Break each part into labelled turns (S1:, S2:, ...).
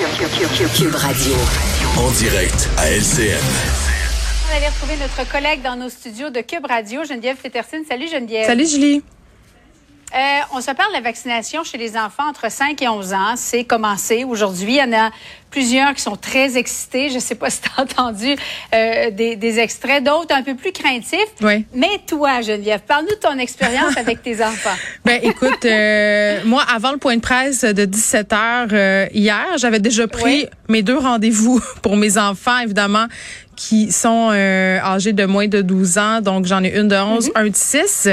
S1: Cube Radio.
S2: En direct à LCN.
S3: On allait retrouver notre collègue dans nos studios de Cube Radio, Geneviève Peterson. Salut Geneviève.
S4: Salut Julie.
S3: Euh, on se parle de la vaccination chez les enfants entre 5 et 11 ans. C'est commencé aujourd'hui. Il y en a plusieurs qui sont très excités. Je ne sais pas si tu as entendu euh, des, des, extraits, d'autres un peu plus craintifs.
S4: Oui.
S3: Mais toi, Geneviève, parle-nous de ton expérience avec tes enfants.
S4: Ben écoute, euh, moi, avant le point de presse de 17 heures euh, hier, j'avais déjà pris
S3: Oui.
S4: mes deux rendez-vous pour mes enfants, évidemment, qui sont euh, âgés de moins de 12 ans. Donc, j'en ai une de 11, un de 6.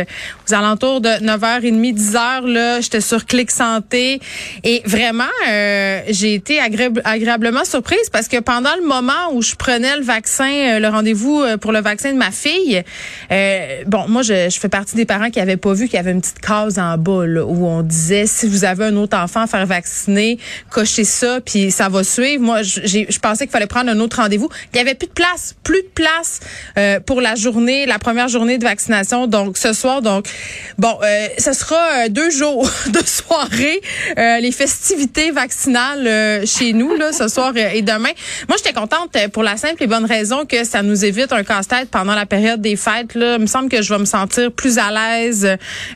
S4: Aux alentours de 9h30, 10h, là, j'étais sur Clic Santé. Et vraiment, euh, j'ai été agré- agréablement surprise parce que pendant le moment où je prenais le vaccin, euh, le rendez-vous euh, pour le vaccin de ma fille, euh, bon, moi, je, je fais partie des parents qui avaient pas vu qu'il y avait une petite case en bas là, où on disait si vous avez un autre enfant à faire vacciner, cochez ça, puis ça va suivre. Moi, j'ai- je pensais qu'il fallait prendre un autre rendez-vous. Il y avait plus de place, plus de place euh, pour la journée, la première journée de vaccination. Donc ce soir, donc bon, euh, ce sera deux jours de soirée, les festivités vaccinales chez nous là, ce soir euh, et demain. Moi, j'étais contente euh, pour la simple et bonne raison que ça nous évite un casse-tête pendant la période des fêtes. Là, il me semble que je vais me sentir plus à l'aise.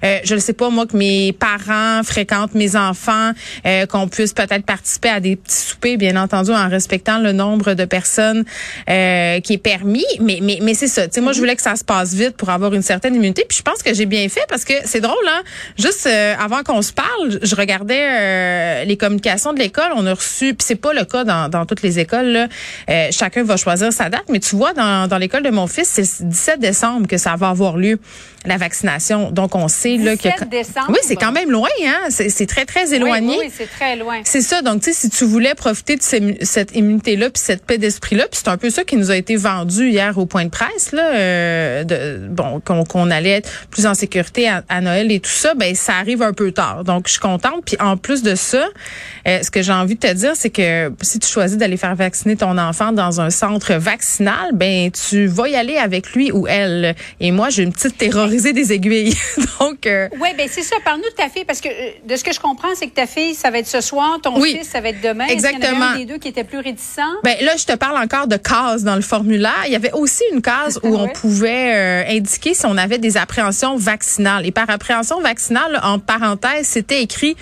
S4: Euh, je ne sais pas moi que mes parents fréquentent mes enfants, euh, qu'on puisse peut-être participer à des petits soupers, bien entendu, en respectant le nombre de personnes euh, qui est permis. Mais mais mais c'est ça. Tu sais, moi, je voulais que ça se passe vite pour avoir une certaine immunité. Puis je pense que j'ai bien fait parce que c'est drôle, hein. Juste euh, avant qu'on se parle, je regardais euh, les communications de l'école. On a reçu, puis c'est pas le cas dans, dans toutes les écoles. Là. Euh, chacun va choisir sa date, mais tu vois, dans, dans l'école de mon fils, c'est le 17 décembre que ça va avoir lieu la vaccination. Donc on sait là que
S3: 17 décembre?
S4: oui, c'est quand même loin, hein? C'est très très éloigné.
S3: Oui, oui, c'est très loin.
S4: C'est ça. Donc, tu sais, si tu voulais profiter de ces- cette immunité-là, puis cette paix d'esprit-là, puis c'est un peu ça qui nous a été vendu hier au point de presse, là, euh, de, bon, qu'on qu'on allait être plus en sécurité à, à Noël et tout ça, ben ça arrive un peu tard. Donc, je suis contente. Puis en plus de ça, euh, ce que j'ai envie de te dire, c'est que si tu choisis d'aller faire vacciner ton enfant dans un centre vaccinal, ben tu vas y aller avec lui ou elle. Et moi, j'ai une petite terrorisée des aiguilles. Donc, euh,
S3: Oui, ben c'est ça. Parle-nous de ta fille, parce que euh, de ce que je comprends, c'est que ta fille, ça va être ce soir, ton
S4: Oui.
S3: fils, ça va être demain. Est-ce qu'il y en avait
S4: Exactement.
S3: un des deux qui était plus réticent?
S4: Ben là, je te parle encore de cases dans le formulaire. Il y avait aussi une case où on pouvait euh, indiquer si on avait des appréhensions vaccinales. Et par appréhension vaccinale, en parenthèse, c'était écrit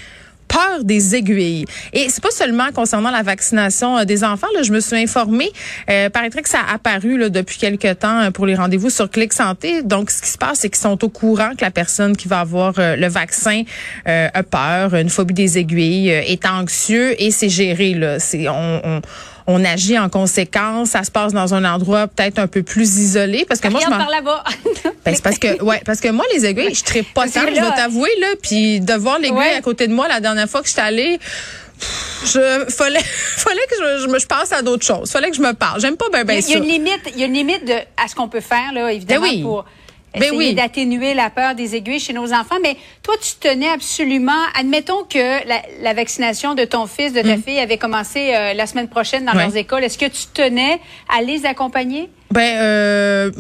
S4: peur des aiguilles. Et c'est pas seulement concernant la vaccination euh, des enfants. Là, je me suis informée. Euh, paraîtrait que ça a apparu là, depuis quelque temps euh, pour les rendez-vous sur Clic Santé. Donc, ce qui se passe, c'est qu'ils sont au courant que la personne qui va avoir euh, le vaccin euh, a peur, une phobie des aiguilles, est anxieux et c'est géré. Là, c'est on, on on agit en conséquence. Ça se passe dans un endroit peut-être un peu plus isolé parce que moi, je
S3: par là-bas.
S4: ben, c'est parce que ouais, parce que moi les aiguilles, je tripe pas
S3: que
S4: je vais t'avouer là, puis de voir l'aiguille
S3: Ouais.
S4: à côté de moi la dernière fois que j'étais allée, pff, je fallait fallait que je, je me je pense à d'autres choses. Fallait que je me parle. J'aime pas ben ben
S3: il, y a, il y a
S4: ça.
S3: une limite, il y a une limite de, à ce qu'on peut faire, là, évidemment,
S4: Ben oui.
S3: pour
S4: Ben
S3: essayer
S4: oui.
S3: d'atténuer la peur des aiguilles chez nos enfants. Mais toi, tu tenais absolument, admettons que la, la vaccination de ton fils, de ta fille avait commencé euh, la semaine prochaine dans
S4: Mm.
S3: Leurs écoles. Est-ce que tu tenais à les accompagner?
S4: Ben, euh,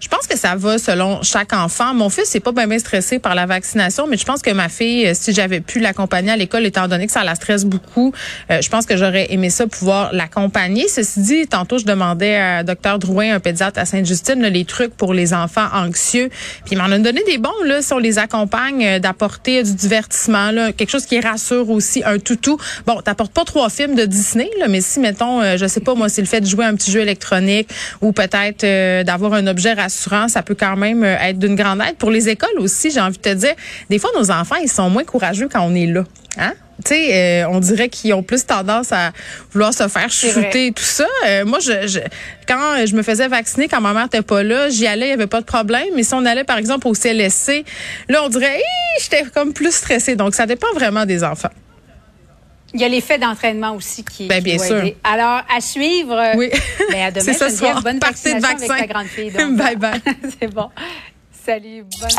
S4: je pense que ça va selon chaque enfant. Mon fils n'est pas bien, stressé par la vaccination, mais je pense que ma fille, euh, si j'avais pu l'accompagner à l'école, étant donné que ça la stresse beaucoup, euh, je pense que j'aurais aimé ça pouvoir l'accompagner. Ceci dit, tantôt, je demandais à Dr Drouin, un pédiatre à Sainte-Justine, les trucs pour les enfants anxieux. Puis il m'en a donné des bons, là, si on les accompagne, euh, d'apporter du divertissement, là, quelque chose qui rassure aussi, un toutou. Bon, t'apportes pas trois films de Disney, là, mais si, mettons, je sais pas, moi, c'est le fait de jouer à un petit jeu électronique ou peut-être euh, d'avoir un objet rassurant, ça peut quand même euh, être d'une grande aide. Pour les écoles aussi, j'ai envie de te dire, des fois, nos enfants, ils sont moins courageux quand on est là. Hein? Tu sais, euh, on dirait qu'ils ont plus tendance à vouloir se faire shooter et tout ça. Euh, moi, je, je- quand je me faisais vacciner, quand ma mère n'était pas là, j'y allais, il y avait pas de problème. Mais si on allait, par exemple, au CLSC, là, on dirait, j'étais comme plus stressée. Donc, ça dépend vraiment des enfants.
S3: Il y a l'effet d'entraînement aussi qui,
S4: Ben,
S3: qui
S4: bien
S3: doit
S4: sûr.
S3: aider. Alors, à suivre.
S4: Oui.
S3: Ben, à demain,
S4: C'est ce
S3: Geneviève.
S4: soir.
S3: Bonne
S4: Partez de
S3: vaccination avec
S4: vaccin.
S3: ta grande fille. donc.
S4: Bye bye.
S3: C'est bon. Salut. Bonne